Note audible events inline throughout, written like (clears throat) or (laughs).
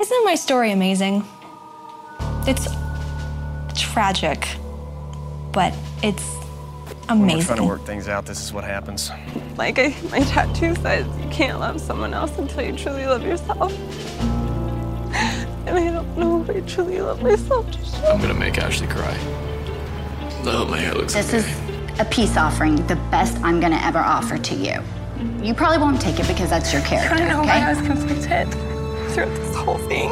Isn't my story amazing? It's tragic, but it's When we're trying to work things out, this is what happens. Like I, my tattoo says, you can't love someone else until you truly love yourself. And I don't know if I truly love myself. I'm gonna make Ashley cry. I hope my hair looks This okay. is a peace offering, the best I'm gonna ever offer to you. You probably won't take it because that's your character, I don't know why I okay? was conflicted throughout this whole thing.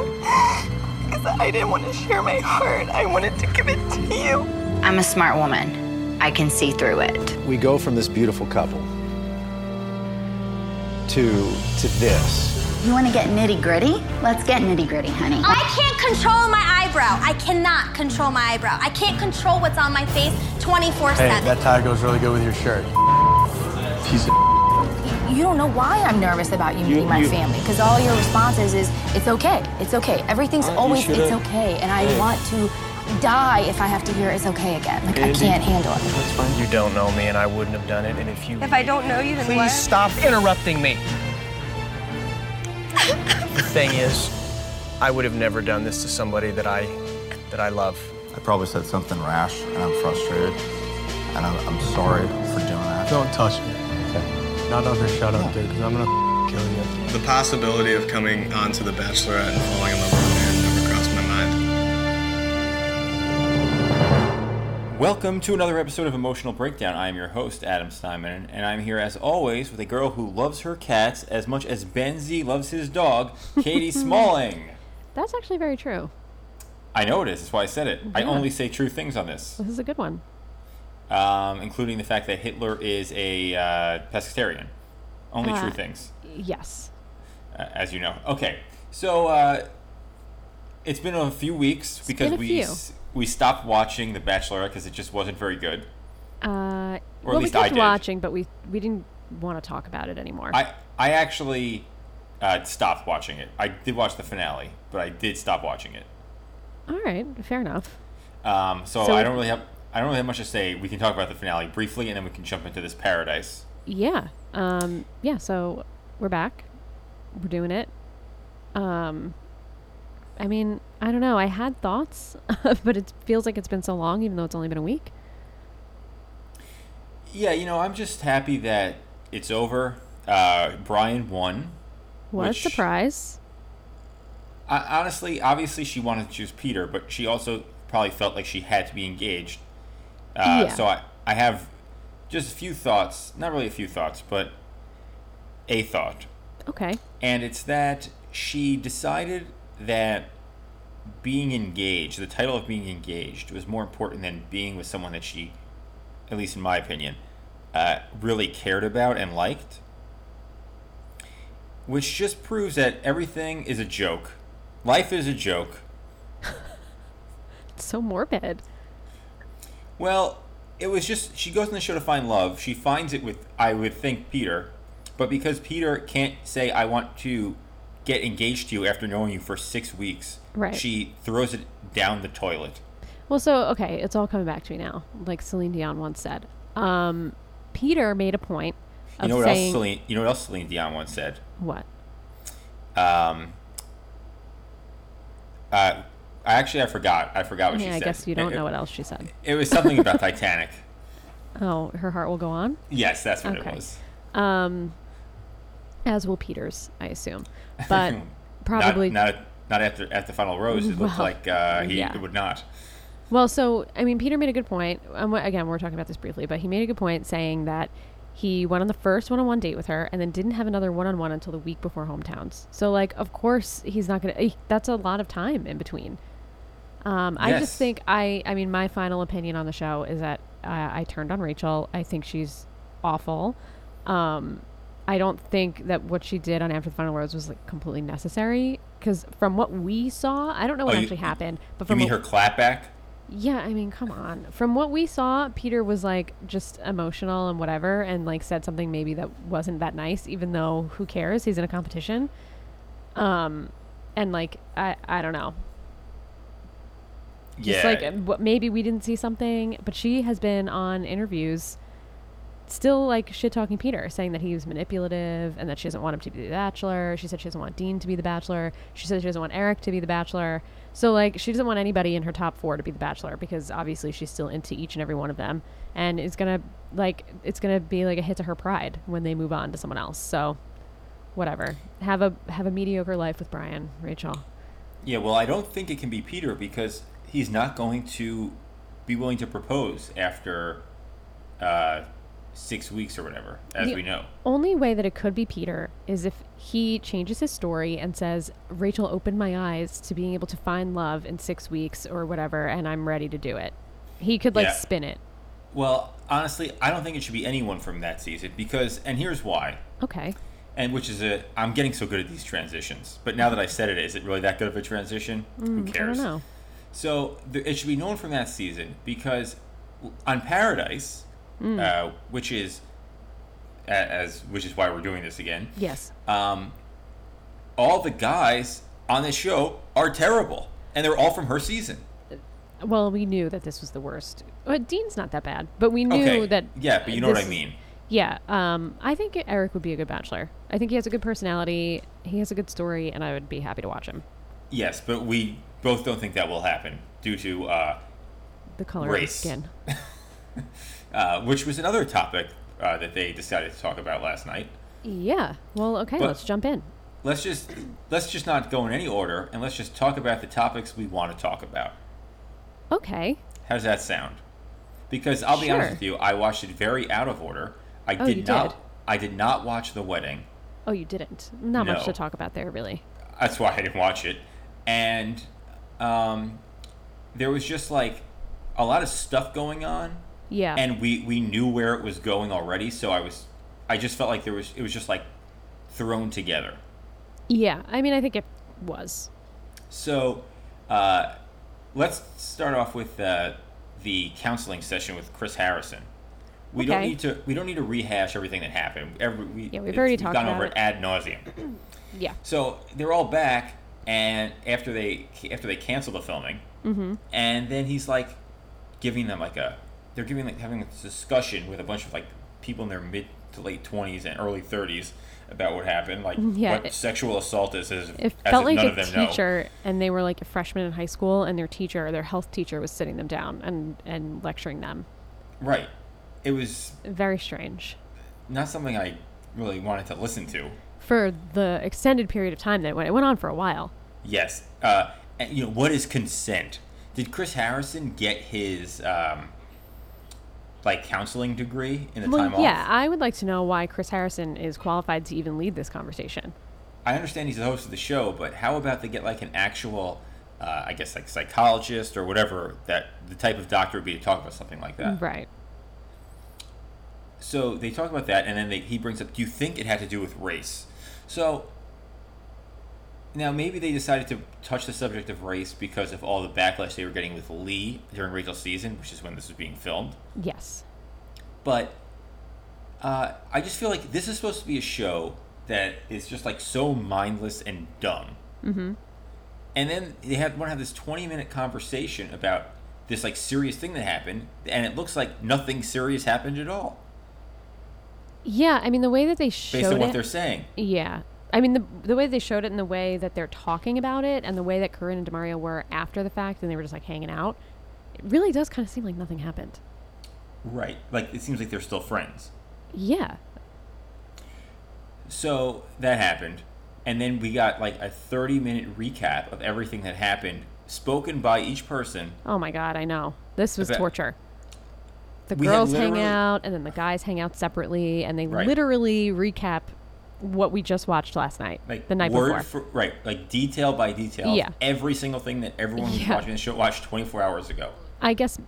Because I didn't want to share my heart. I wanted to give it to you. I'm a smart woman. I can see through it. We go from this beautiful couple to to this. You wanna get nitty gritty? Let's get nitty gritty, honey. I can't control my eyebrow. I cannot control my eyebrow. I can't control what's on my face 24 7. Hey, 7. that tie goes really good with your shirt. He's You don't know why I'm nervous about you meeting my family because all your responses is it's okay, it's okay. Everything's uh, always it's okay, and I want to die if I have to hear it's okay again. Like I can't handle it. You don't know me, and I wouldn't have done it. And if you If I don't know you, then please what? stop interrupting me. (laughs) the thing is, I would have never done this to somebody that I that I love. I probably said something rash, and I'm frustrated, and I'm, I'm sorry for doing that. Don't touch me. Not under shut up, dude, because I'm gonna kill you. The possibility of coming onto The Bachelorette and falling in love with a man never crossed my mind. Welcome to another episode of Emotional Breakdown. I am your host, Adam Steinman, and I'm here as always with a girl who loves her cats as much as Benzie loves his dog, Katie (laughs) Smalling. That's actually very true. I know it is, that's why I said it. I only say true things on this, This is a good one. Um, including the fact that Hitler is a uh, pescatarian. Only Uh, true things, Yes. uh, as you know. Okay, so uh, it's been a few weeks because we s- we stopped watching The Bachelorette because it just wasn't very good. Uh, Or at well, least we I kept did. watching, but we we didn't want to talk about it anymore. I I actually uh, stopped watching it. I did watch the finale, but I did stop watching it. All right, fair enough. Um, so, So- I don't really have I don't really have much to say. We can talk about the finale briefly, and then we can jump into this paradise. Yeah. Um. Yeah. So we're back. We're doing it. Um. I mean, I don't know. I had thoughts, (laughs) but it feels like it's been so long, even though it's only been a week. Yeah, you know, I'm just happy that it's over. Uh, Bryan won. What a surprise! I, honestly, obviously, she wanted to choose Peter, but she also probably felt like she had to be engaged. Uh, Yeah. So I, I have just a few thoughts. Not really a few thoughts, but a thought. Okay. And it's that she decided that being engaged, the title of being engaged, was more important than being with someone that she, at least in my opinion, uh, really cared about and liked. Which just proves that everything is a joke. Life is a joke. (laughs) So morbid. Well, it was just she goes on the show to find love. She finds it with I would think Peter, but because Peter can't say I want to get engaged to you after knowing you for six weeks, Right. she throws it down the toilet. Well, so okay, it's all coming back to me now. Like Celine Dion once said. Um, Peter made a point You know what else Celine? You know what else Celine Dion once said? what? Um, uh, I actually I forgot. I forgot what yeah, she I said. I guess you don't It- know what else she said. It was something about (laughs) Titanic. Oh, her heart will go on. Yes, that's what Okay. it was. Um, as will Peter's, I assume, but (laughs) probably not not, not after at the final rose. It looked Well, like uh, he yeah. would not. Well, so I mean, Peter made a good point. Um, again, we're talking about this briefly, but he made a good point saying that he went on the first one-on-one date with her, and then didn't have another one-on-one until the week before hometowns. So, like, of course, he's not gonna. eh, That's a lot of time in between. Um, I just think I. I mean, my final opinion on the show is that I, I turned on Rachel. I think she's awful. Um, I don't think that what she did on After the Final Rose was like completely necessary because from what we saw, I don't know what Oh, you- actually happened. But You from mean what- her clapback? yeah, I mean, come on. From what we saw, Peter was like just emotional and whatever, and like said something maybe that wasn't that nice, even though who cares? He's in a competition. Um, and like I, I don't know. Just like uh, maybe we didn't see something, but she has been on interviews still like shit talking Peter, saying that he was manipulative and that she doesn't want him to be the bachelor. She said she doesn't want Dean to be the bachelor. She said she doesn't want Eric to be the bachelor. So like she doesn't want anybody in her top four to be the bachelor because obviously she's still into each and every one of them, and it's gonna like it's gonna be like a hit to her pride when they move on to someone else. So whatever, have a have a mediocre life with Bryan, Rachel. Yeah, well, I don't think it can be Peter because he's not going to be willing to propose after uh, six weeks or whatever, as The we know. Only way that it could be Peter is if he changes his story and says, Rachel opened my eyes to being able to find love in six weeks or whatever, and I'm ready to do it. He could like Yeah. spin it. Well, honestly, I don't think it should be anyone from that season because, and here's why. Okay. And which is a, I'm getting so good at these transitions. But now that I said it, is it really that good of a transition? Who Mm, I don't cares? know. So th- it should be known from that season because on Paradise, Mm. uh, which is as which is why we're doing this again. Yes. Um, all the guys on this show are terrible, and they're all from her season. Well, we knew that this was the worst. Well, Dean's not that bad, but we knew Okay. that. Yeah, but you know what I mean. Yeah, um, I think Eric would be a good bachelor. I think he has a good personality. He has a good story, and I would be happy to watch him. Yes, but we both don't think that will happen due to uh, The color race. of his skin. (laughs) uh, which was another topic uh, that they decided to talk about last night. Yeah. Well, okay. But- let's jump in. Let's just let's just not go in any order, and let's just talk about the topics we want to talk about. Okay. How does that sound? Because I'll be Sure. honest with you, I watched it very out of order. I Oh, did not. did? I did not watch the wedding. Oh, you didn't. Not much to talk about there, really. That's why I didn't watch it. And um, there was just like a lot of stuff going on. Yeah. And we we knew where it was going already, so I was I just felt like there was it was just like thrown together. Yeah. I mean, I think it was. So uh, let's start off with uh, the counseling session with Chris Harrison. We don't need to we don't need to rehash everything that happened. Every, we, Yeah, we've already we've talked gone about over it ad nauseum. Yeah. So they're all back, and after they after they cancel the filming, Mm-hmm. and then he's like giving them like a they're giving like having this discussion with a bunch of like people in their mid to late twenties and early thirties about what happened, like Yeah, what it- sexual assault is, as, It as felt if like none a of them know. teacher, and they were like a freshman in high school, and their teacher, their health teacher, was sitting them down and and lecturing them. Right. It was Very strange not something I really wanted to listen to. For the extended period of time that it went. It went on for a while. Yes. Uh, and, you know, what is consent? Did Chris Harrison get his um, like counseling degree in the well, time yeah, off? I would like to know why Chris Harrison is qualified to even lead this conversation. I understand he's the host of the show, but how about they get like an actual, uh, I guess like psychologist or whatever that the type of doctor would be to talk about something like that. Right. So they talk about that, and then they, he brings up, do you think it had to do with race? So now maybe they decided to touch the subject of race because of all the backlash they were getting with Lee during Rachel's season, which is when this was being filmed. Yes. But uh, I just feel like this is supposed to be a show that is just like so mindless and dumb. Mm-hmm. And then they have want to have this twenty minute conversation about this like serious thing that happened, and it looks like nothing serious happened at all Yeah, I mean the way that they showed based on what it- they're saying. Yeah. I mean the the way they showed it and the way that they're talking about it and the way that Corinne and Demario were after the fact and they were just like hanging out, it really does kind of seem like nothing happened. Right. Like it seems like they're still friends. Yeah. So that happened. And then we got like a 30 minute recap of everything that happened, spoken by each person. Oh my god, I know. This was About- torture. The We girls hang out and then the guys hang out separately and they Right. literally recap what we just watched last night. Like the night word before. For, right. Like detail by detail. Yeah. Every single thing that everyone who's Yeah. watching the show watched 24 hours ago. I guess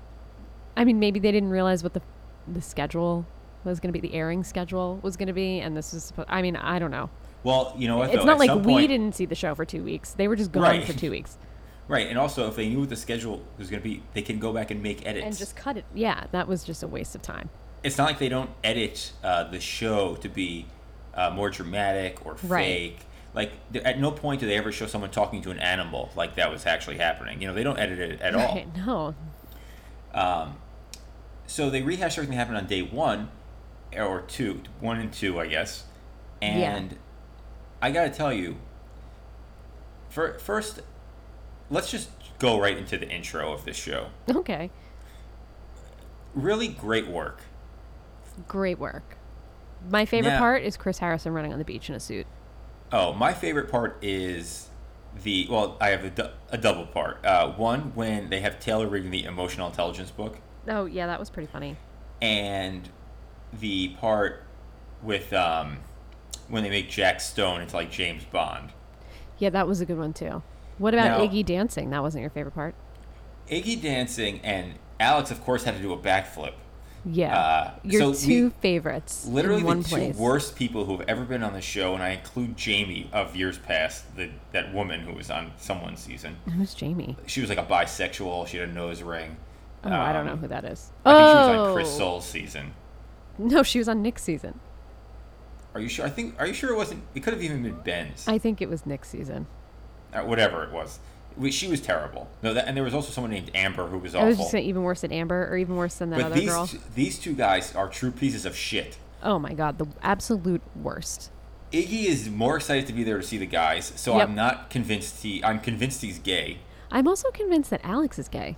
I mean maybe they didn't realize what the the schedule was going to be the airing schedule was going to be and this was supposed I mean, I don't know. Well, you know what? It's though? not At like we point- didn't see the show for 2 weeks. They were just gone Right. for 2 weeks Right. And also, if they knew what the schedule was going to be, they can go back and make edits. and just cut it. Yeah, that was just a waste of time. it's not like they don't edit uh, the show to be uh, more dramatic or Right. fake. Like th- at no point do they ever show someone talking to an animal like that was actually happening. You know, they don't edit it at all. no. Um, so they rehash everything that happened on day one, or two, one and two, I guess. Yeah. And I got to tell you, for, first, let's just go right into the intro of this show. Okay. Really great work. Great work. My favorite Now- part is Chris Harrison running on the beach in a suit. Oh, my favorite part is the well, I have a, du- a double part. Uh, one when they have Taylor reading the emotional intelligence book, Oh yeah, that was pretty funny. and the part with um, when they make Jack Stone into like James Bond. Yeah, that was a good one too. What about Now- Iggy dancing? That wasn't your favorite part. Iggy dancing and Alex, of course, had to do a backflip. Yeah, Uh, your so two we- favorites Literally the two place. worst people who have ever been on the show, and I include Jamie of years past, the that woman who was on someone's season. Who's Jamie? She was like a bisexual. She had a nose ring. Oh, I don't know Um, who that is. I think she was Oh. on Chris Soules' season. No, she was on Nick's season. Are you sure? I think. Are you sure it wasn't? It could have even been Ben's. I think it was Nick's season. Uh, whatever it was. We, she was terrible. No, that, and there was also someone named Amber who was I awful. was just saying even worse than Amber, or even worse than that but other these girl. two- these two guys are true pieces of shit. Oh my god, the absolute worst. Iggy is more excited to be there to see the guys, so Yep. I'm not convinced he. I'm convinced he's gay. I'm also convinced that Alex is gay.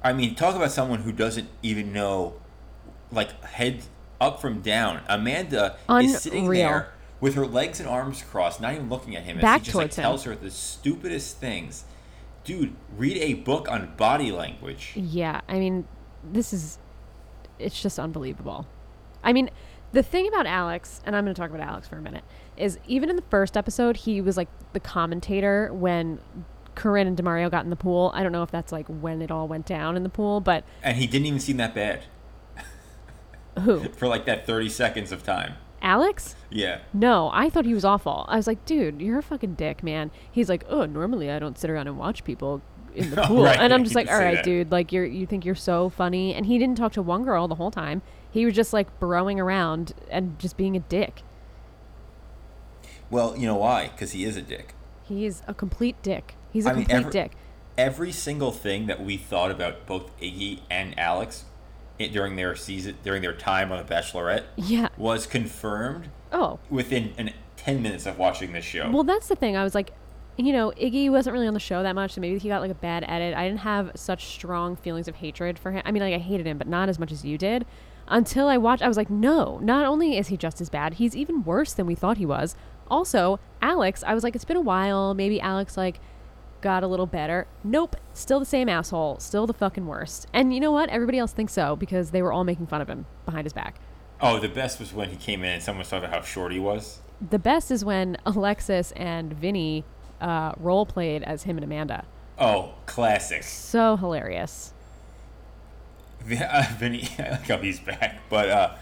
I mean, talk about someone who doesn't even know, like head up from down. Amanda is sitting there with her legs and arms crossed, not even looking at him, Back as he just like him. tells her the stupidest things. Dude, read a book on body language. Yeah, I mean, this is it's just unbelievable. I mean, the thing about Alex, and I'm going to talk about Alex for a minute, is even in the first episode, he was like the commentator when Corinne and Demario got in the pool. I don't know if that's like when it all went down in the pool, but And he didn't even seem that bad who? (laughs) for like that 30 seconds of time. Alex? Yeah. No, I thought he was awful. I was like, dude, you're a fucking dick, man. He's like, oh, normally I don't sit around and watch people in the (laughs) pool, right, and I'm just like, (laughs) all right, that. dude, like you're you think you're so funny, and he didn't talk to one girl the whole time. He was just like burrowing around and just being a dick. Well, you know why? Because he is a dick. He is a complete dick. He's a I mean, complete every- dick. Every single thing that we thought about both Iggy and Alex it, during their season, during their time on The Bachelorette, Yeah. was confirmed Oh. within an, 10 minutes of watching this show. Well, that's the thing. I was like, you know, Iggy wasn't really on the show that much, so maybe he got like a bad edit. I didn't have such strong feelings of hatred for him. I mean, like I hated him, but not as much as you did. Until I watched, I was like, no. Not only is he just as bad, he's even worse than we thought he was. Also, Alex, I was like, it's been a while. Maybe Alex like got a little better. Nope, still the same asshole. Still the fucking worst. And you know what? Everybody else thinks so because they were all making fun of him behind his back. oh, the best was when he came in and someone about how short he was. The best is when Alexis and Vinny uh, role played as him and Amanda. Oh, classic. So hilarious. Uh, (laughs) Vinny, (laughs) I like how he's back. But uh,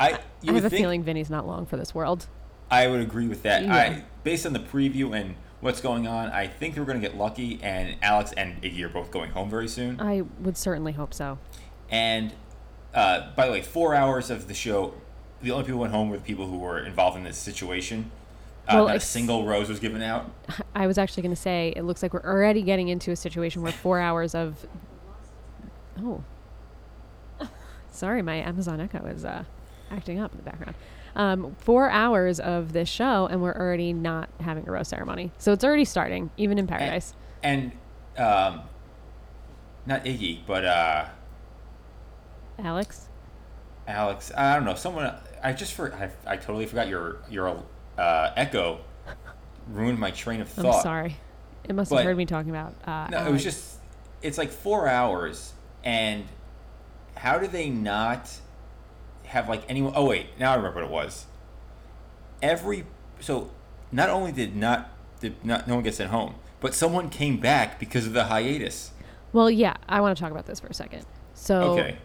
I, you I have a think, feeling Vinny's not long for this world. I would agree with that. Yeah. I, based on the preview and what's going on, I think we're going to get lucky, and Alex and Iggy are both going home very soon. I would certainly hope so. And uh, by the way, four hours of the show, the only people who went home were the people who were involved in this situation. Uh, Well, not a single rose was given out. I was actually going to say it looks like we're already getting into a situation where four hours of. Oh. (laughs) Sorry, my Amazon Echo is uh, acting up in the background. Um, four hours of this show, and we're already not having a rose ceremony. So it's already starting, even in paradise. And um, not Iggy, but uh, Alex? Alex. I don't know. Someone. I just for I, I totally forgot your your uh, echo ruined my train of thought. I'm thought. sorry. It must have heard me talking about. Uh, No, it was just. It's like four hours, and how do they not have like anyone? Oh wait, now I remember what it was. Every so, not only did not did not no one get sent home, but someone came back because of the hiatus. Well, yeah, I want to talk about this for a second. So, Okay,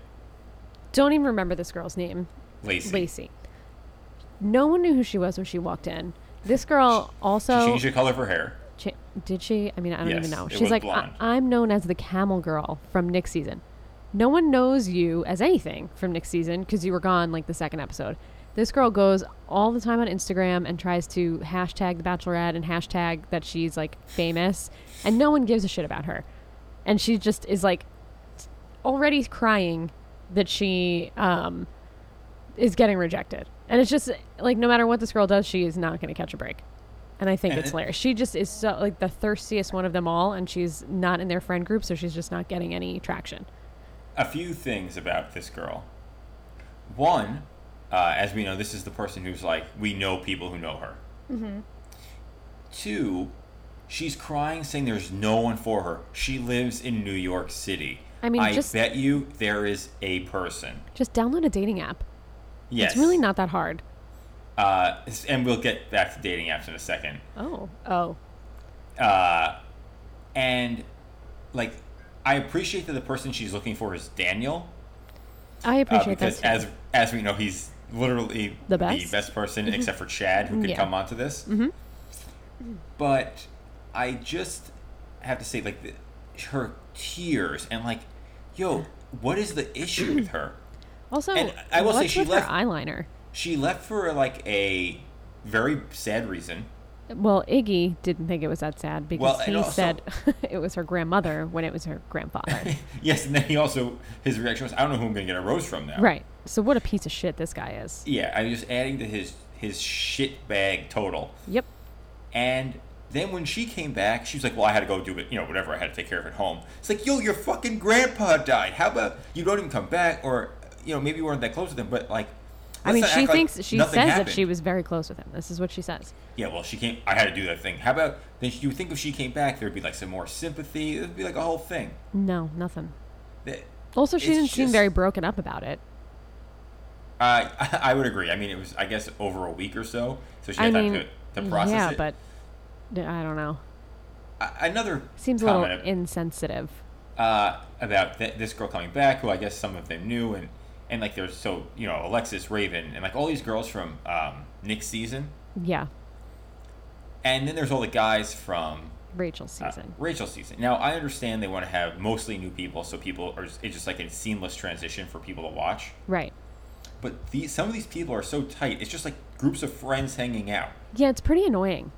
don't even remember this girl's name. Lacey. Lacey. No one knew who she was when she walked in. This girl also she changed the color of her hair. Cha- did she? I mean, I don't Yes, even know. She's like, I- I'm known as the camel girl from Nick's season. No one knows you as anything from Nick's season because you were gone like the second episode. This girl goes all the time on Instagram and tries to hashtag the Bachelorette and hashtag that she's like famous, and no one gives a shit about her. And she just is like already crying that she um is getting rejected. And it's just like no matter what this girl does, she is not going to catch a break. And I think And it's it- hilarious. She just is so like the thirstiest one of them all, and she's not in their friend group, so she's just not getting any traction. A few things about this girl. One, uh, as we know, this is the person who's like, we know people who know her. Mm-hmm. Two, she's crying, saying there's no one for her. She lives in New York City. I mean, I just- bet you there is a person. Just download a dating app. Yes. It's really not that hard. Uh, and we'll get back to dating apps in a second. Oh. Oh. Uh, and like, I appreciate that the person she's looking for is Daniel. I uh, appreciate because that. as as we know, he's literally The best? person, Mhm. except for Chad, who could Yeah. come onto this. hmm But I just have to say, like, the, her tears and like, yo, what is the issue with her? (clears throat) Also, And I will say she left- her eyeliner. She left for like a very sad reason. Well, Iggy didn't think it was that sad because Well, he also- said (laughs) it was her grandmother when it was her grandfather. (laughs) Yes, and then he also his reaction was, "I don't know who I'm going to get a rose from now." right. So what a piece of shit this guy is. Yeah, I'm just adding to his his shit bag total. Yep. And then when she came back, she was like, "Well, I had to go do it, you know, whatever I had to take care of at home." It's like, "Yo, your fucking grandpa died. How about you don't even come back, or you know, maybe you weren't that close with him, but like." I mean, she act like thinks she says happened. that she was very close with him. This is what she says. Yeah, well, she came. I had to do that thing. How about then? You would think if she came back, there'd be like some more sympathy. It'd be like a whole thing. No, nothing. That- Also, she didn't seem very broken up about it. Uh, (laughs) I would agree. I mean, it was, I guess, over a week or so, so she I had time mean, to, to process yeah, it. Yeah, but I don't know. Another Seems a little insensitive. uh, about th- this girl coming back, who I guess some of them knew, and and like there's so you know Alexis Raven and like all these girls from um, Nick's season, Yeah, and then there's all the guys from Rachel's uh, season. Rachel's season. Now I understand they want to have mostly new people, so people are just, it's just like a seamless transition for people to watch. Right. But these some of these people are so tight. It's just like groups of friends hanging out. Yeah, it's pretty annoying.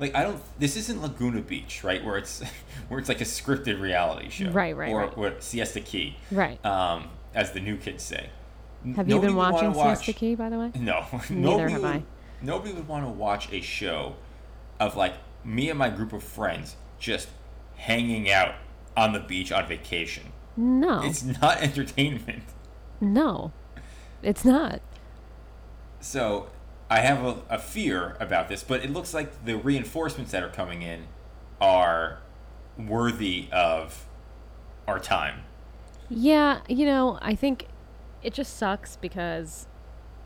Like I don't. This isn't Laguna Beach, right? Where it's (laughs) where it's like a scripted reality show, Right, right, Or right. what Siesta Key, Right. Um, as the new kids say. Have you been watching watch- Siesta Key, by the way? No, (laughs) Neither nobody have would, I. Nobody would want to watch a show of like me and my group of friends just hanging out on the beach on vacation. No. It's not (laughs) entertainment. No, it's not. So I have a, a fear about this, but it looks like the reinforcements that are coming in are worthy of our time. Yeah, you know, I think it just sucks because,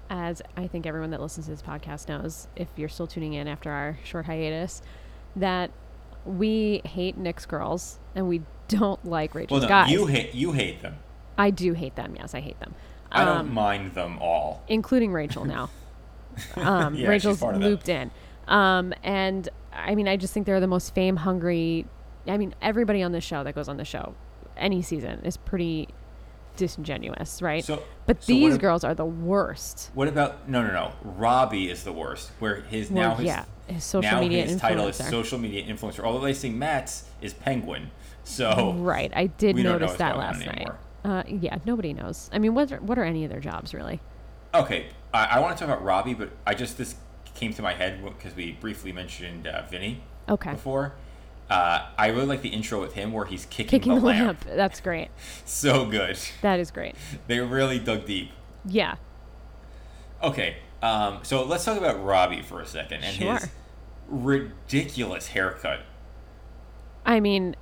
as I think everyone that listens to this podcast knows, if you're still tuning in after our short hiatus, that we hate Nick's girls and we don't (laughs) like Well, Rachel's no, guys. you hate you hate them. I do hate them. Yes, I hate them. I don't Um, mind them all. including Rachel now. (laughs) Um, Yeah, she's Rachel's part of that. looped in. Um, and I mean, I just think they're the most fame hungry. I mean, everybody on the show that goes on the show, any season, is pretty disingenuous, right? So- but so these ab- girls are the worst. What about no no no? Robbie is the worst. Where his Well, now his yeah, his social now media his title is social media influencer. Although they say Matt's is Penguin, so right, I did we don't know notice that last night. Uh, yeah, nobody knows. I mean, what are, what are any of their jobs really? Okay, I, I want to talk about Robbie, but I just this came to my head because we briefly mentioned uh, Vinny Okay. before. Uh, I really like the intro with him where he's kicking, Kicking the, the lamp. lamp. That's great. (laughs) So good. That is great. (laughs) They really dug deep. Yeah. Okay, um, so let's talk about Robbie for a second and his ridiculous haircut. I mean,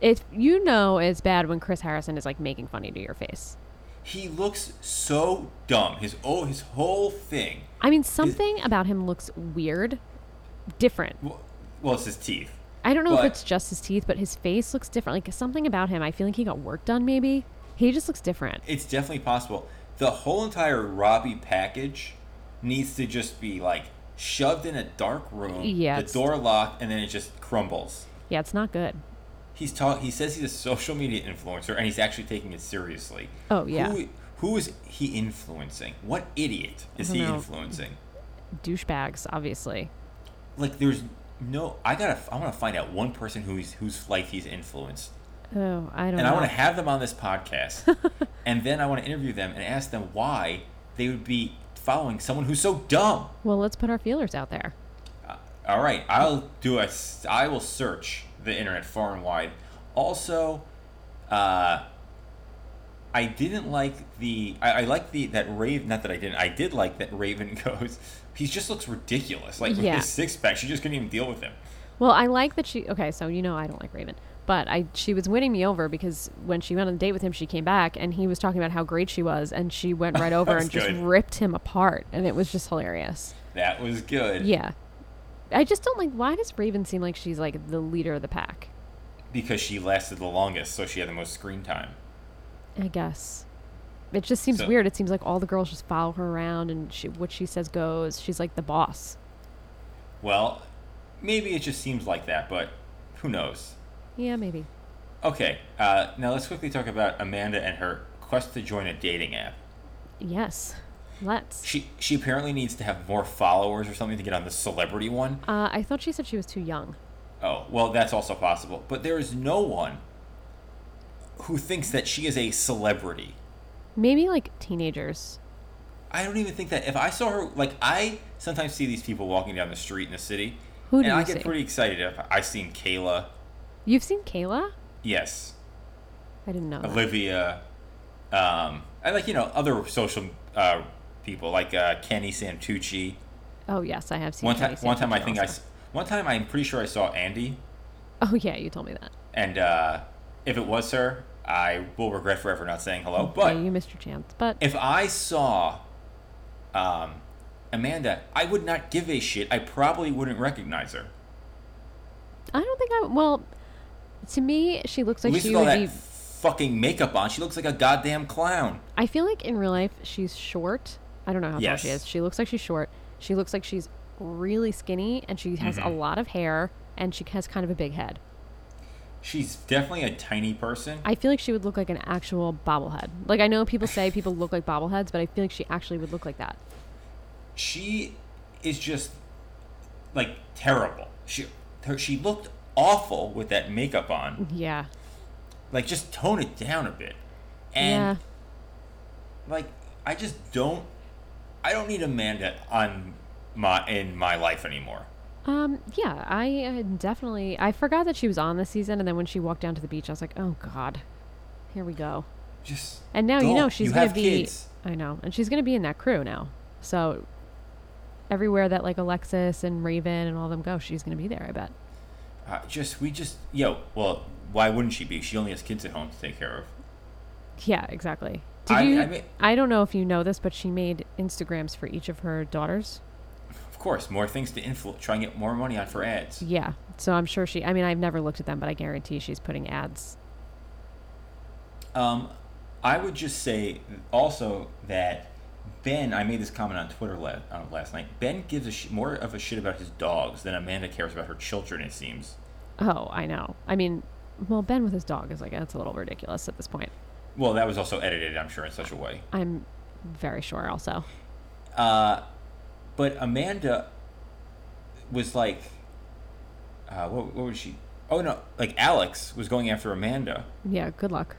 if you know it's bad when Chris Harrison is like making funny to your face. He looks so dumb. His oh, his whole thing. I mean, something about him looks weird, different. Well, it's his teeth. I don't know But- if it's just his teeth, but his face looks different. Like something about him, I feel like he got work done. Maybe he just looks different. It's definitely possible. The whole entire Robbie package needs to just be like shoved in a dark room. Yeah, The door locked, and then it just crumbles. Yeah, it's not good. He's talk. He says he's a social media influencer, and he's actually taking it seriously. Oh, yeah. Who, who is he influencing? What idiot is he know. influencing? Douchebags, obviously. Like, there's no. I gotta. I want to find out one person who's whose life he's influenced. Oh, I don't and know. I want to have them on this podcast, (laughs) and then I want to interview them and ask them why they would be following someone who's so dumb. well, let's put our feelers out there. All right, I'll do a. I will search the internet far and wide. Also, uh, I didn't like the. I, I like the that Raven. Not that I didn't. I did like that Raven (laughs) goes. He just looks ridiculous. Like with Yeah. his six pack, she just couldn't even deal with him. Well, I like that she. Okay, so you know I don't like Raven, but I she was winning me over because when she went on a date with him, she came back and he was talking about how great she was, and she went right (laughs) over and just ripped him apart, and it was just hilarious. That was good. Yeah, I just don't like. Why does Raven seem like she's like the leader of the pack? Because she lasted the longest, so she had the most screen time. I guess. It just seems So- weird. It seems like all the girls just follow her around, and she what she says goes. She's like the boss. Well, maybe it just seems like that, but who knows? Yeah, maybe. Okay, uh, now let's quickly talk about Amanda and her quest to join a dating app. Yes, let's. She she apparently needs to have more followers or something to get on the celebrity one. Uh, I thought she said she was too young. Oh, well, that's also possible. But there is no one who thinks that she is a celebrity. Maybe like teenagers. I don't even think that if I saw her, like I sometimes see these people walking down the street in the city, Who do and I you get see? pretty excited if I seen Kayla, You've seen Kayla? yes, I didn't know. that. Olivia, um, I like you know other social uh, people like uh, Kenny Santucci. Oh yes, I have seen. One Kenny time, one time I think I, also. s- one time I'm pretty sure I saw Andy, Oh yeah, you told me that. and uh, if it was her, I will regret forever not saying hello. But yeah, you missed your chance. But if I saw um, Amanda, I would not give a shit. I probably wouldn't recognize her. I don't think I. Well, to me, she looks like she would that be. fucking makeup on, she looks like a goddamn clown. I feel like in real life she's short. I don't know how Yes. tall she is. She looks like she's short. She looks like she's really skinny, and she has a Mhm. lot of hair, and she has kind of a big head. She's definitely a tiny person. I feel like she would look like an actual bobblehead. Like I know people say people look like bobbleheads, but I feel like she actually would look like that. She is just like terrible. She her, she looked awful with that makeup on. Yeah. Like just tone it down a bit. And yeah. like I just don't I don't need Amanda on my in my life anymore. Um. Yeah. I uh, definitely. I forgot that she was on this season, and then when she walked down to the beach, I was like, "Oh God, here we go." Just And now you know she's You gonna have be. kids. I know, and she's gonna be in that crew now. So everywhere that like Alexis and Raven and all them go, she's gonna be there. I bet. Uh, just we just yo, well, why wouldn't she be? She only has kids at home to take care of. Yeah. Exactly. Did I- you? I mean- I don't know if you know this, but she made Instagrams for each of her daughters. Of course, more things to influence. Try and get more money on for ads. Yeah. So I'm sure she. I mean, I've never looked at them, but I guarantee she's putting ads. Um, I would just say also that Ben, I made this comment on Twitter la- uh, last night. Ben gives a sh- more of a shit about his dogs than Amanda cares about her children. It seems. Oh, I know. I mean, well, Ben with his dog is like that's a little ridiculous at this point. Well, that was also edited, I'm sure, in such a way. I'm very sure. Also. Uh, but Amanda was like, uh, what, what was she? Oh no, like Alex was going after Amanda, Yeah. Good luck.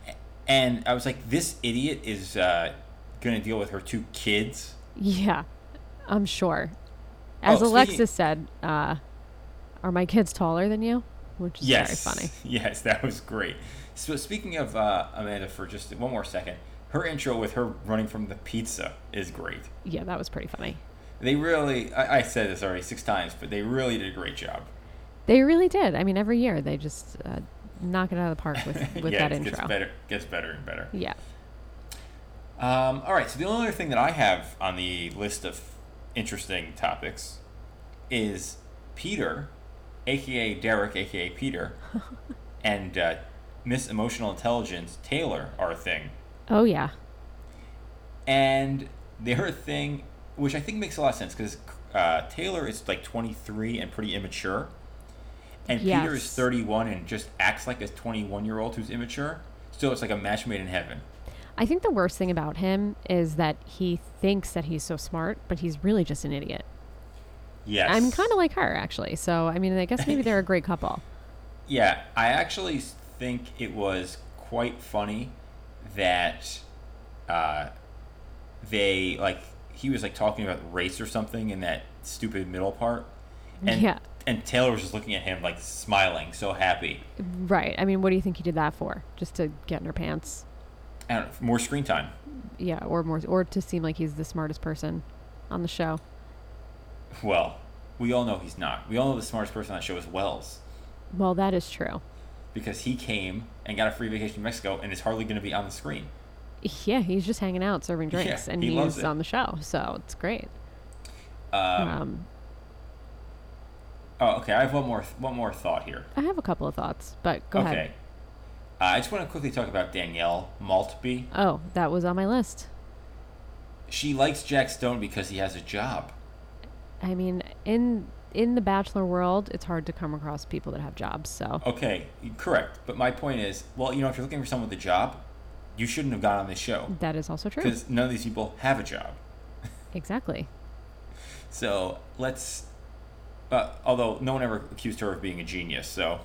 and I was like, this idiot is uh, gonna deal with her two kids. Yeah, I'm sure. As Oh, Alexis speaking- said, uh, "Are my kids taller than you?" Which is yes, very funny. (laughs) Yes, that was great. So speaking of uh, Amanda, for just one more second, her intro with her running from the pizza is great. Yeah, that was pretty funny. They really, I, I said this already six times, but they really did a great job. They really did. I mean, every year they just uh, knock it out of the park with (laughs) with yeah, that it intro. gets better, gets better and better. Yeah. Um, all right, so the only other thing that I have on the list of interesting topics is Peter, aka Derek, aka Peter, (laughs) and uh, Miss Emotional Intelligence Taylor are a thing. Oh yeah. And they're a thing which I think makes a lot of sense because uh, Taylor is like 23 and pretty immature. And Peter is 31 and just acts like a 21 year old who's immature. So it's like a match made in heaven. I think the worst thing about him is that he thinks that he's so smart, but he's really just an idiot. Yes. I'm kind of like her actually. So I mean, I guess maybe they're a (laughs) great couple. Yeah, I actually think it was quite funny that uh, they like he was like talking about race or something in that stupid middle part, and Yeah. and Taylor was just looking at him like smiling, so happy. Right. I mean, what do you think he did that for? Just to get in her pants? I don't know, more screen time. Yeah, or more, or to seem like he's the smartest person on the show. Well, we all know he's not. We all know the smartest person on that show is Wells Well, that is true. because he came and got a free vacation to Mexico and is hardly going to be on the screen. Yeah, he's just hanging out serving Yeah, drinks, and he he's on the show, so it's great. Um, Um, oh, okay. I have one more one more thought here. I have a couple of thoughts, but go okay. ahead. Uh, I just want to quickly talk about Danielle Maltby. Oh, that was on my list. She likes Jack Stone because he has a job. I mean, in in the bachelor world, it's hard to come across people that have jobs. So Okay, correct. But my point is, well, you know, if you're looking for someone with a job, you shouldn't have gone on this show that is also true. because none of these people have a job. Exactly. (laughs) So let's. Uh, although no one ever accused her of being a genius, so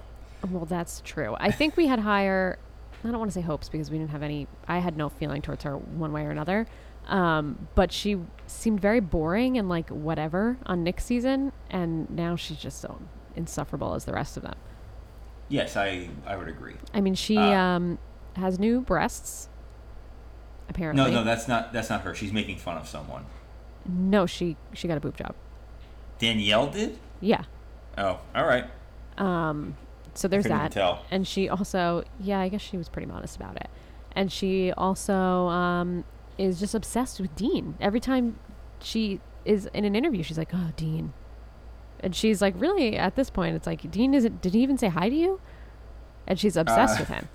Well, that's true. I think we had higher. I don't want to say hopes because we didn't have any. I had no feeling towards her one way or another. Um, but she seemed very boring and like whatever on Nick's season, and now she's just so insufferable as the rest of them. yes, I I would agree. I mean, she Uh, um, has new breasts. Apparently, No, no, that's not that's not her. She's making fun of someone. no. She she got a boob job. Danielle did. Yeah. Oh, all right. Um, so there's that. tell. And she also, yeah, I guess she was pretty modest about it. And she also um, is just obsessed with Dean. Every time she is in an interview, she's like, "Oh, Dean," and she's like, "Really?" At this point, it's like, Dean isn't. Did he even say hi to you? And she's obsessed Uh, with him.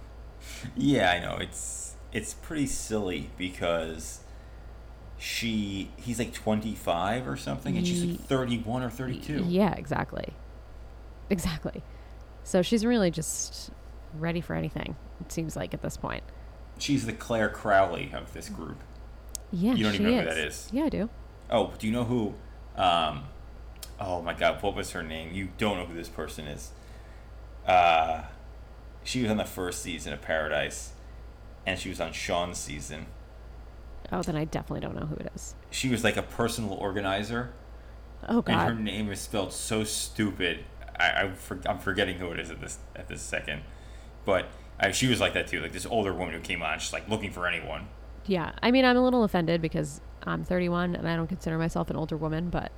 Yeah, I know. It's it's pretty silly because she he's like 25 or something and she's like 31 or 32. Yeah, exactly. Exactly. So she's really just ready for anything. It seems like at this point. She's the Clare Crawley of this group. Yeah, You don't even know is. who that is. Yeah, I do. Oh, do you know who um oh my god, what was her name? You don't know who this person is. Uh she was on the first season of Paradise and she was on Sean's season. Oh, then I definitely don't know who it is. She was like a personal organizer. Oh God! And her name is spelled so stupid. I, I for, I'm forgetting who it is at this at this second, but I, she was like that too. Like this older woman who came on, just like looking for anyone. Yeah, I mean, I'm a little offended because I'm 31 and I don't consider myself an older woman, but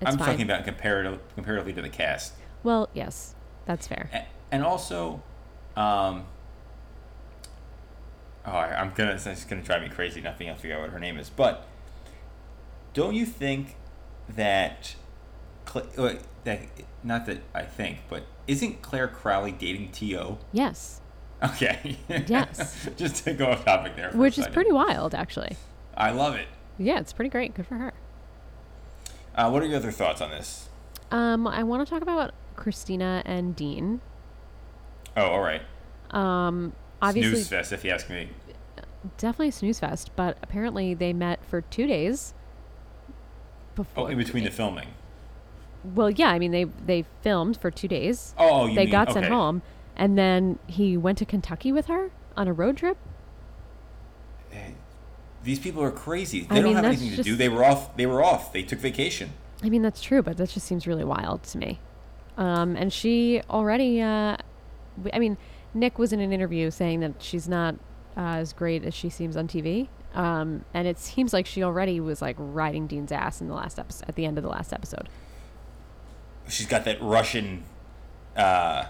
it's I'm fine. talking about comparative, comparatively to the cast, Well, yes, that's fair. And also, um, oh, I, I'm gonna it's gonna drive me crazy. Nothing else figure out what her name is, but don't you think that Cla- uh, that not that I think, but isn't Clare Crawley dating To? Yes, Okay. Yes. (laughs) Just to go off topic there. which is pretty wild, actually. I love it. Yeah, it's pretty great. Good for her. Uh, what are your other thoughts on this? Um, I want to talk about Kristina and Dean. Oh, all right. Um, obviously, Snooze fest, if you ask me. definitely a snooze fest, but apparently they met for two days. Before Oh, in between the filming. Well, yeah, I mean they they filmed for two days. Oh, they mean- got sent okay. home, and then he went to Kentucky with her on a road trip. These people are crazy. They I don't mean, have anything to do. They were off. They were off. They took vacation. I mean that's true, but that just seems really wild to me. Um, and she already, uh, I mean, Nick was in an interview saying that she's not uh, as great as she seems on TV. Um, and it seems like she already was like riding Dean's ass in the last episode, at the end of the last episode. She's got that Russian uh,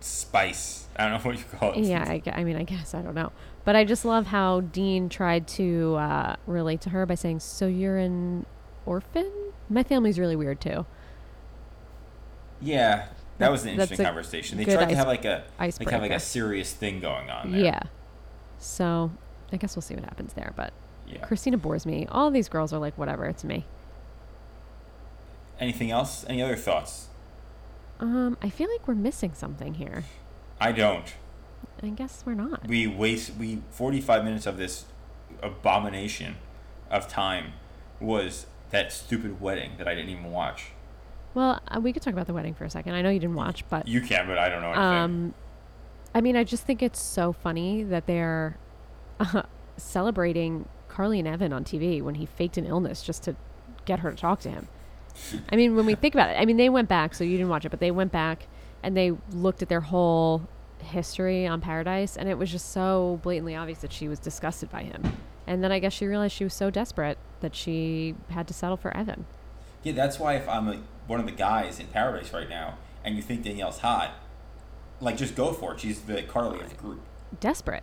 spice. I don't know (laughs) what you call it. Yeah, I, I mean, I guess I don't know, but I just love how Dean tried to uh, relate to her by saying, "So you're an orphan." My family's really weird too. Yeah, that was an interesting conversation. They tried to have like a like have like a serious thing going on there. Yeah. So I guess we'll see what happens there. But Yeah. Kristina bores me. All these girls are like, whatever, it's me. Anything else? Any other thoughts? Um, I feel like we're missing something here. I don't. I guess we're not. We waste we 45 minutes of this abomination of time was that stupid wedding that I didn't even watch. Well, uh, we could talk about the wedding for a second. I know you didn't watch, but You can, but I don't know anything. um, I mean, I just think it's so funny that they're uh, (laughs) celebrating Carly and Evan on TV when he faked an illness just to get her to talk to him. (laughs) I mean, when we think about it, I mean, they went back, so you didn't watch it, but they went back and they looked at their whole history on Paradise, and it was just so blatantly obvious that she was disgusted by him. And then I guess she realized she was so desperate that she had to settle for Evan. Yeah, that's why if I'm a, one of the guys in Paradise right now, and you think Danielle's hot, like just go for it. She's the Carly of the group. Desperate.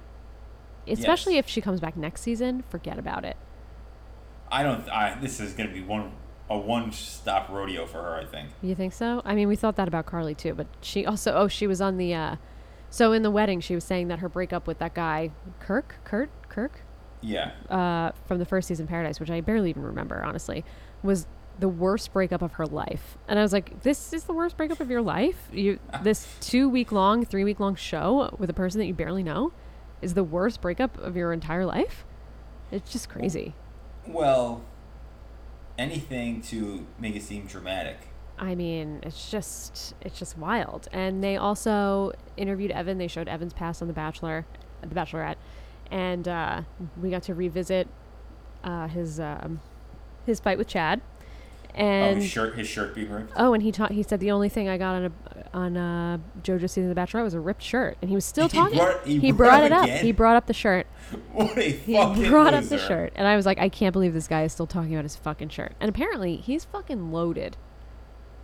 Especially if she comes back next season, forget about it. I don't. I, this is going to be one a one stop rodeo for her. I think. You think so? I mean, we thought that about Carly too, but she also oh, she was on the uh so in the wedding she was saying that her breakup with that guy Kirk, Kurt, Kirk, Yeah. uh from the first season Paradise, which I barely even remember honestly, was the worst breakup of her life. And I was like, this is the worst breakup of your life? You (laughs) this 2 week long, 3 week long show with a person that you barely know is the worst breakup of your entire life? It's just crazy. Well, anything to make it seem dramatic. I mean, it's just it's just wild. And they also interviewed Evan. They showed Evan's past on The Bachelor, The Bachelorette, and uh, we got to revisit uh, his um, his fight with Chad. And oh, his shirt, his shirt being ripped. Oh, and he taught. He said the only thing I got on a on uh, JoJo season of The Bachelorette was a ripped shirt, and he was still He talking. brought- he brought, brought it up. again? He brought up the shirt. (laughs) What a He fucking brought up the shirt, and I was like, I can't believe this guy is still talking about his fucking shirt. And apparently, he's fucking loaded.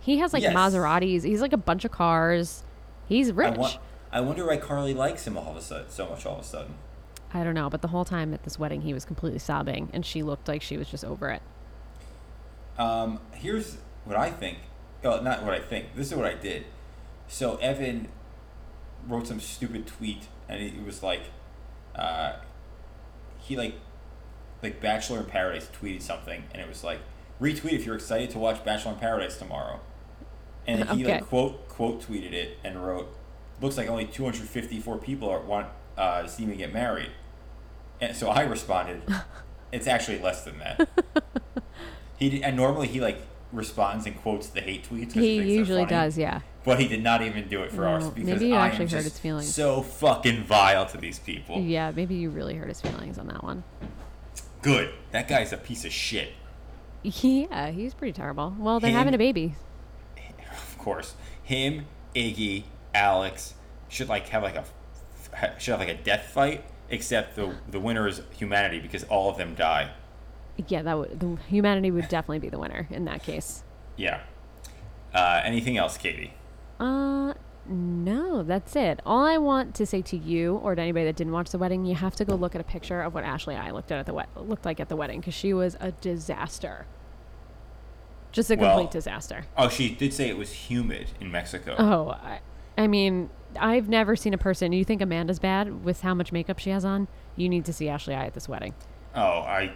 He has like Yes. Maseratis. He's like a bunch of cars. He's I, rich. wa- I wonder why Carly likes him all of a sudden, so much all of a sudden. I don't know, but the whole time at this wedding, he was completely sobbing, and she looked like she was just over it. Um, here's what I think. Oh, not what I think. This is what I did. So Evan wrote some stupid tweet, and it was like, uh, he like, like Bachelor in Paradise tweeted something, and it was like, retweet if you're excited to watch Bachelor in Paradise tomorrow. And he Okay. like quote quote tweeted it and wrote, looks like only 254 people are want uh, to see me get married. And so I responded, (laughs) it's actually less than that. (laughs) He and normally he like responds and quotes the hate tweets. He usually does, yeah. But he did not even do it for ours No, because maybe you I actually am hurt just his feelings. so fucking vile to these people. Yeah, maybe you really hurt his feelings on that one. Good. That guy's a piece of shit. Yeah, he's pretty terrible. Well, they're Him- having a baby. Of course, him, Iggy, Alex should like have like a should have like a death fight. Except the the winner is humanity because all of them die. Yeah, that would the humanity would definitely be the winner in that case. Yeah. Uh, anything else, Katie? Uh, no, that's it. All I want to say to you or to anybody that didn't watch the wedding, you have to go look at a picture of what Ashley I looked at at the wed- looked like at the wedding because she was a disaster. Just a Well- complete disaster. Oh, she did say it was humid in Mexico. Oh, I, I mean, I've never seen a person. You think Amanda's bad with how much makeup she has on? You need to see Ashley I at this wedding. Oh, I,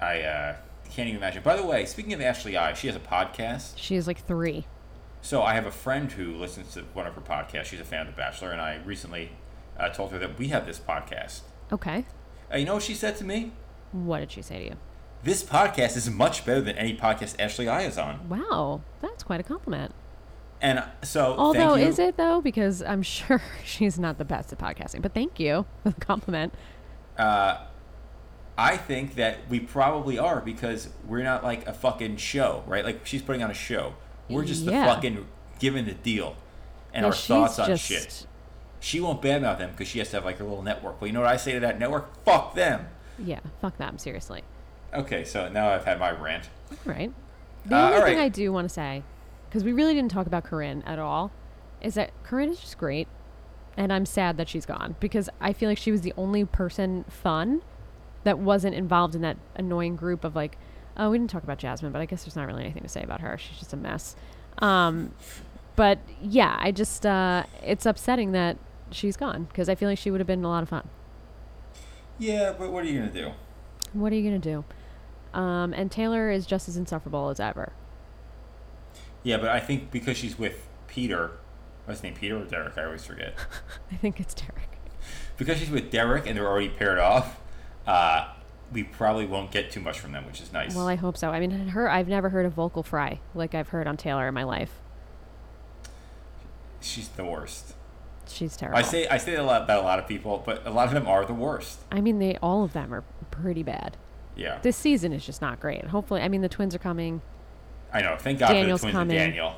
I uh, can't even imagine. By the way, speaking of Ashley I, she has a podcast. She has like three. So I have a friend who listens to one of her podcasts. She's a fan of The Bachelor, and I recently uh, told her that we have this podcast. Okay. Uh, you know what she said to me? What did she say to you? This podcast is much better than any podcast Ashley I is on. Wow, that's quite a compliment. And uh, so, Although, thank you. is it though? Because I'm (laughs) sure she's not the best at podcasting. But thank you for the compliment. Uh, I think that we probably are because we're not like a fucking show, right? Like she's putting on a show. We're just Yeah. the fucking giving the deal and Yeah, our thoughts on just- shit. She won't badmouth them because she has to have like her little network. But you know what I say to that network? Fuck them. Yeah, fuck them. Seriously. Okay, so now I've had my rant. All right. The Uh, only thing right. I do want to say, because we really didn't talk about Corinne at all, is that Corinne is just great, and I'm sad that she's gone because I feel like she was the only person fun that wasn't involved in that annoying group of like, oh, we didn't talk about Jasmine, but I guess there's not really anything to say about her. She's just a mess. Um, but yeah, I just uh, it's upsetting that she's gone because I feel like she would have been a lot of fun. Yeah, but what are you gonna do? What are you gonna do? Um, and Taylor is just as insufferable as ever. Yeah, but I think because she's with Peter, what's his name? Peter or Derek? I always forget. (laughs) I think it's Derek. because she's with Derek and they're already paired off. Uh, we probably won't get too much from them, which is nice. Well, I hope so. I mean, her, I've never heard a vocal fry like I've heard on Taylor in my life. She's the worst. She's terrible. I say I say that a lot about a lot of people, but a lot of them are the worst. I mean, they all of them are pretty bad. Yeah. This season is just not great. Hopefully, I mean, the twins are coming. I know. Thank God Daniel's for the twins coming. and Daniel.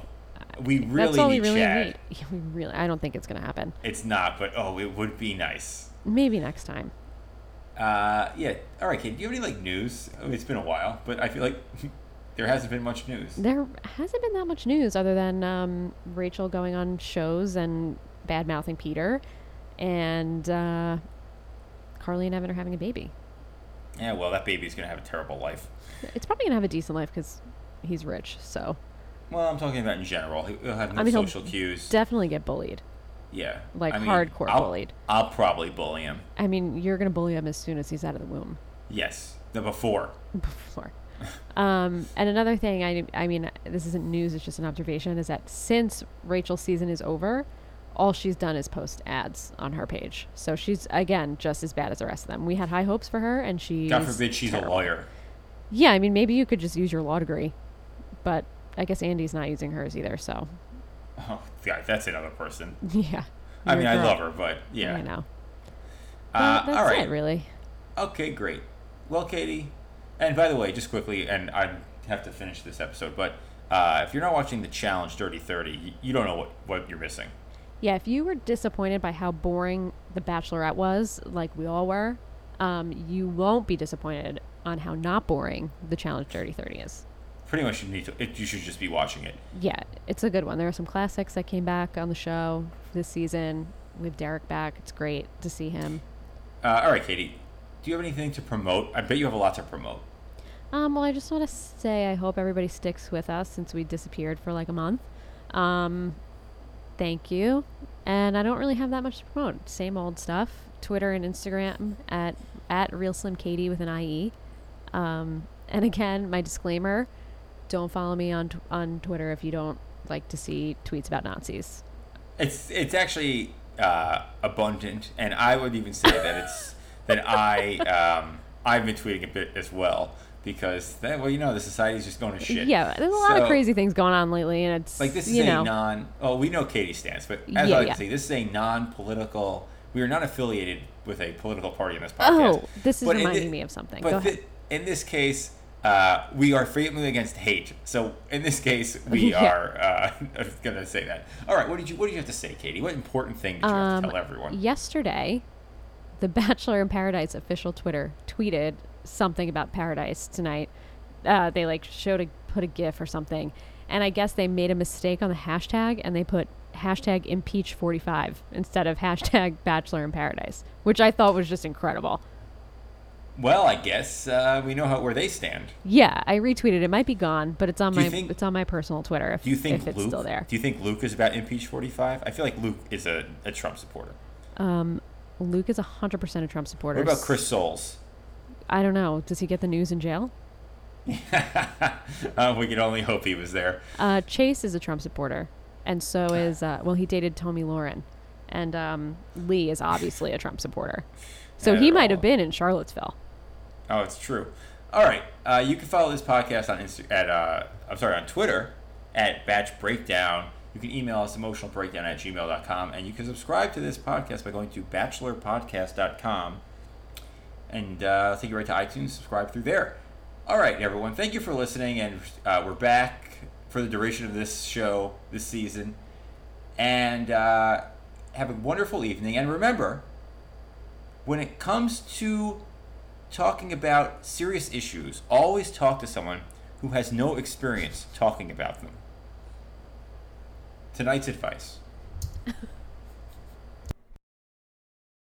We really That's all need we really Chad. need. (laughs) We really. I don't think it's gonna happen. It's not, but oh, it would be nice. Maybe next time. Uh, yeah. All right, Kate. Do you have any like news? I mean, it's been a while, but I feel like (laughs) there hasn't been much news. There hasn't been that much news other than um, Rachel going on shows and bad mouthing Peter, and uh, Carly and Evan are having a baby. Yeah. Well, that baby's gonna have a terrible life. It's probably gonna have a decent life because he's rich. So Well, I'm talking about in general. He- He'll have no I mean, social he'll cues. definitely get bullied. Yeah. like I mean, hardcore I'll- bullied. I'll probably bully him. I mean, you're gonna bully him as soon as he's out of the womb. Yes. The before. (laughs) Before. Um, and another thing, I, I mean, this isn't news, it's just an observation, is that since Rachel's season is over, all she's done is post ads on her page. So she's, again, just as bad as the rest of them. We had high hopes for her, and she. God forbid she's a lawyer. Yeah, I mean, maybe you could just use your law degree. But I guess Andi's not using hers either, so. Oh, God, that's another person. (laughs) Yeah. I mean, I love her, but yeah. I know. Uh, that's all right. it, really. Okay, great. Well, Katie, and by the way, just quickly, and I have to finish this episode, but uh, if you're not watching the challenge Dirty 30, you, you don't know what, what you're missing. Yeah, if you were disappointed by how boring The Bachelorette was, like we all were, um, you won't be disappointed on how not boring The Challenge Dirty 30 is. Pretty much, you need to. It, you should just be watching it. Yeah, it's a good one. There are some classics that came back on the show this season with Derek back. It's great to see him. Uh, all right, Katie, do you have anything to promote? I bet you have a lot to promote. Um, well, I just want to say I hope everybody sticks with us since we disappeared for like a month. Um, thank you. And I don't really have that much to promote. Same old stuff. Twitter and Instagram at at Real Slim Katie with an IE. Um, and again, my disclaimer: don't follow me on t- on Twitter if you don't like to see tweets about Nazis. It's it's actually uh, abundant, and I would even say that it's (laughs) that I um, I've been tweeting a bit as well because then, well, you know, the society's just going to shit. Yeah, there's a lot So- of crazy things going on lately, and it's Like this is a know non. Oh, we know Katie's stance, but as Yeah, I like yeah. to say, this is a non-political. We are not affiliated with a political party in this podcast. Oh, this is But reminding me of something. But ahead. in this case, uh, we are vehemently against hate. So in this case, we (laughs) Yeah. are uh, (laughs) I'm gonna say that. All right, what did you what did you have to say, Katie? What important thing did you have Um, to tell everyone? Yesterday, the (laughs) Bachelor in Paradise official Twitter tweeted something about Paradise tonight. Uh, they like showed a put a GIF or something, and I guess they made a mistake on the hashtag and they put hashtag impeach 45 instead of hashtag Bachelor in Paradise, which I thought was just incredible. Well, I guess uh, we know how where they stand. Yeah, I retweeted. It might be gone, but it's on my think- it's on my personal Twitter. If, Do you think it's Luke? still there? Do you think Luke is about impeach forty five? I feel like Luke is a, a Trump supporter. Um, Luke is hundred percent a Trump supporter. What about Chris Soules? I don't know. Does he get the news in jail? (laughs) Uh, we could only hope he was there. Uh, Chase is a Trump supporter, and so (laughs) is uh, well, he dated Tomi Lahren, and um, Lee is obviously a Trump supporter. So he might have been in Charlottesville. Oh, it's true. All right. Uh, you can follow this podcast on Insta- at uh, I'm sorry on Twitter at Batch Breakdown. You can email us emotionalbreakdown at gmail.com and you can subscribe to this podcast by going to bachelorpodcast.com and uh, take you right to iTunes. Subscribe through there. All right, everyone. Thank you for listening, and uh, we're back for the duration of this show this season. And uh, have a wonderful evening. And remember, when it comes to talking about serious issues, always talk to someone who has no experience talking about them. Tonight's advice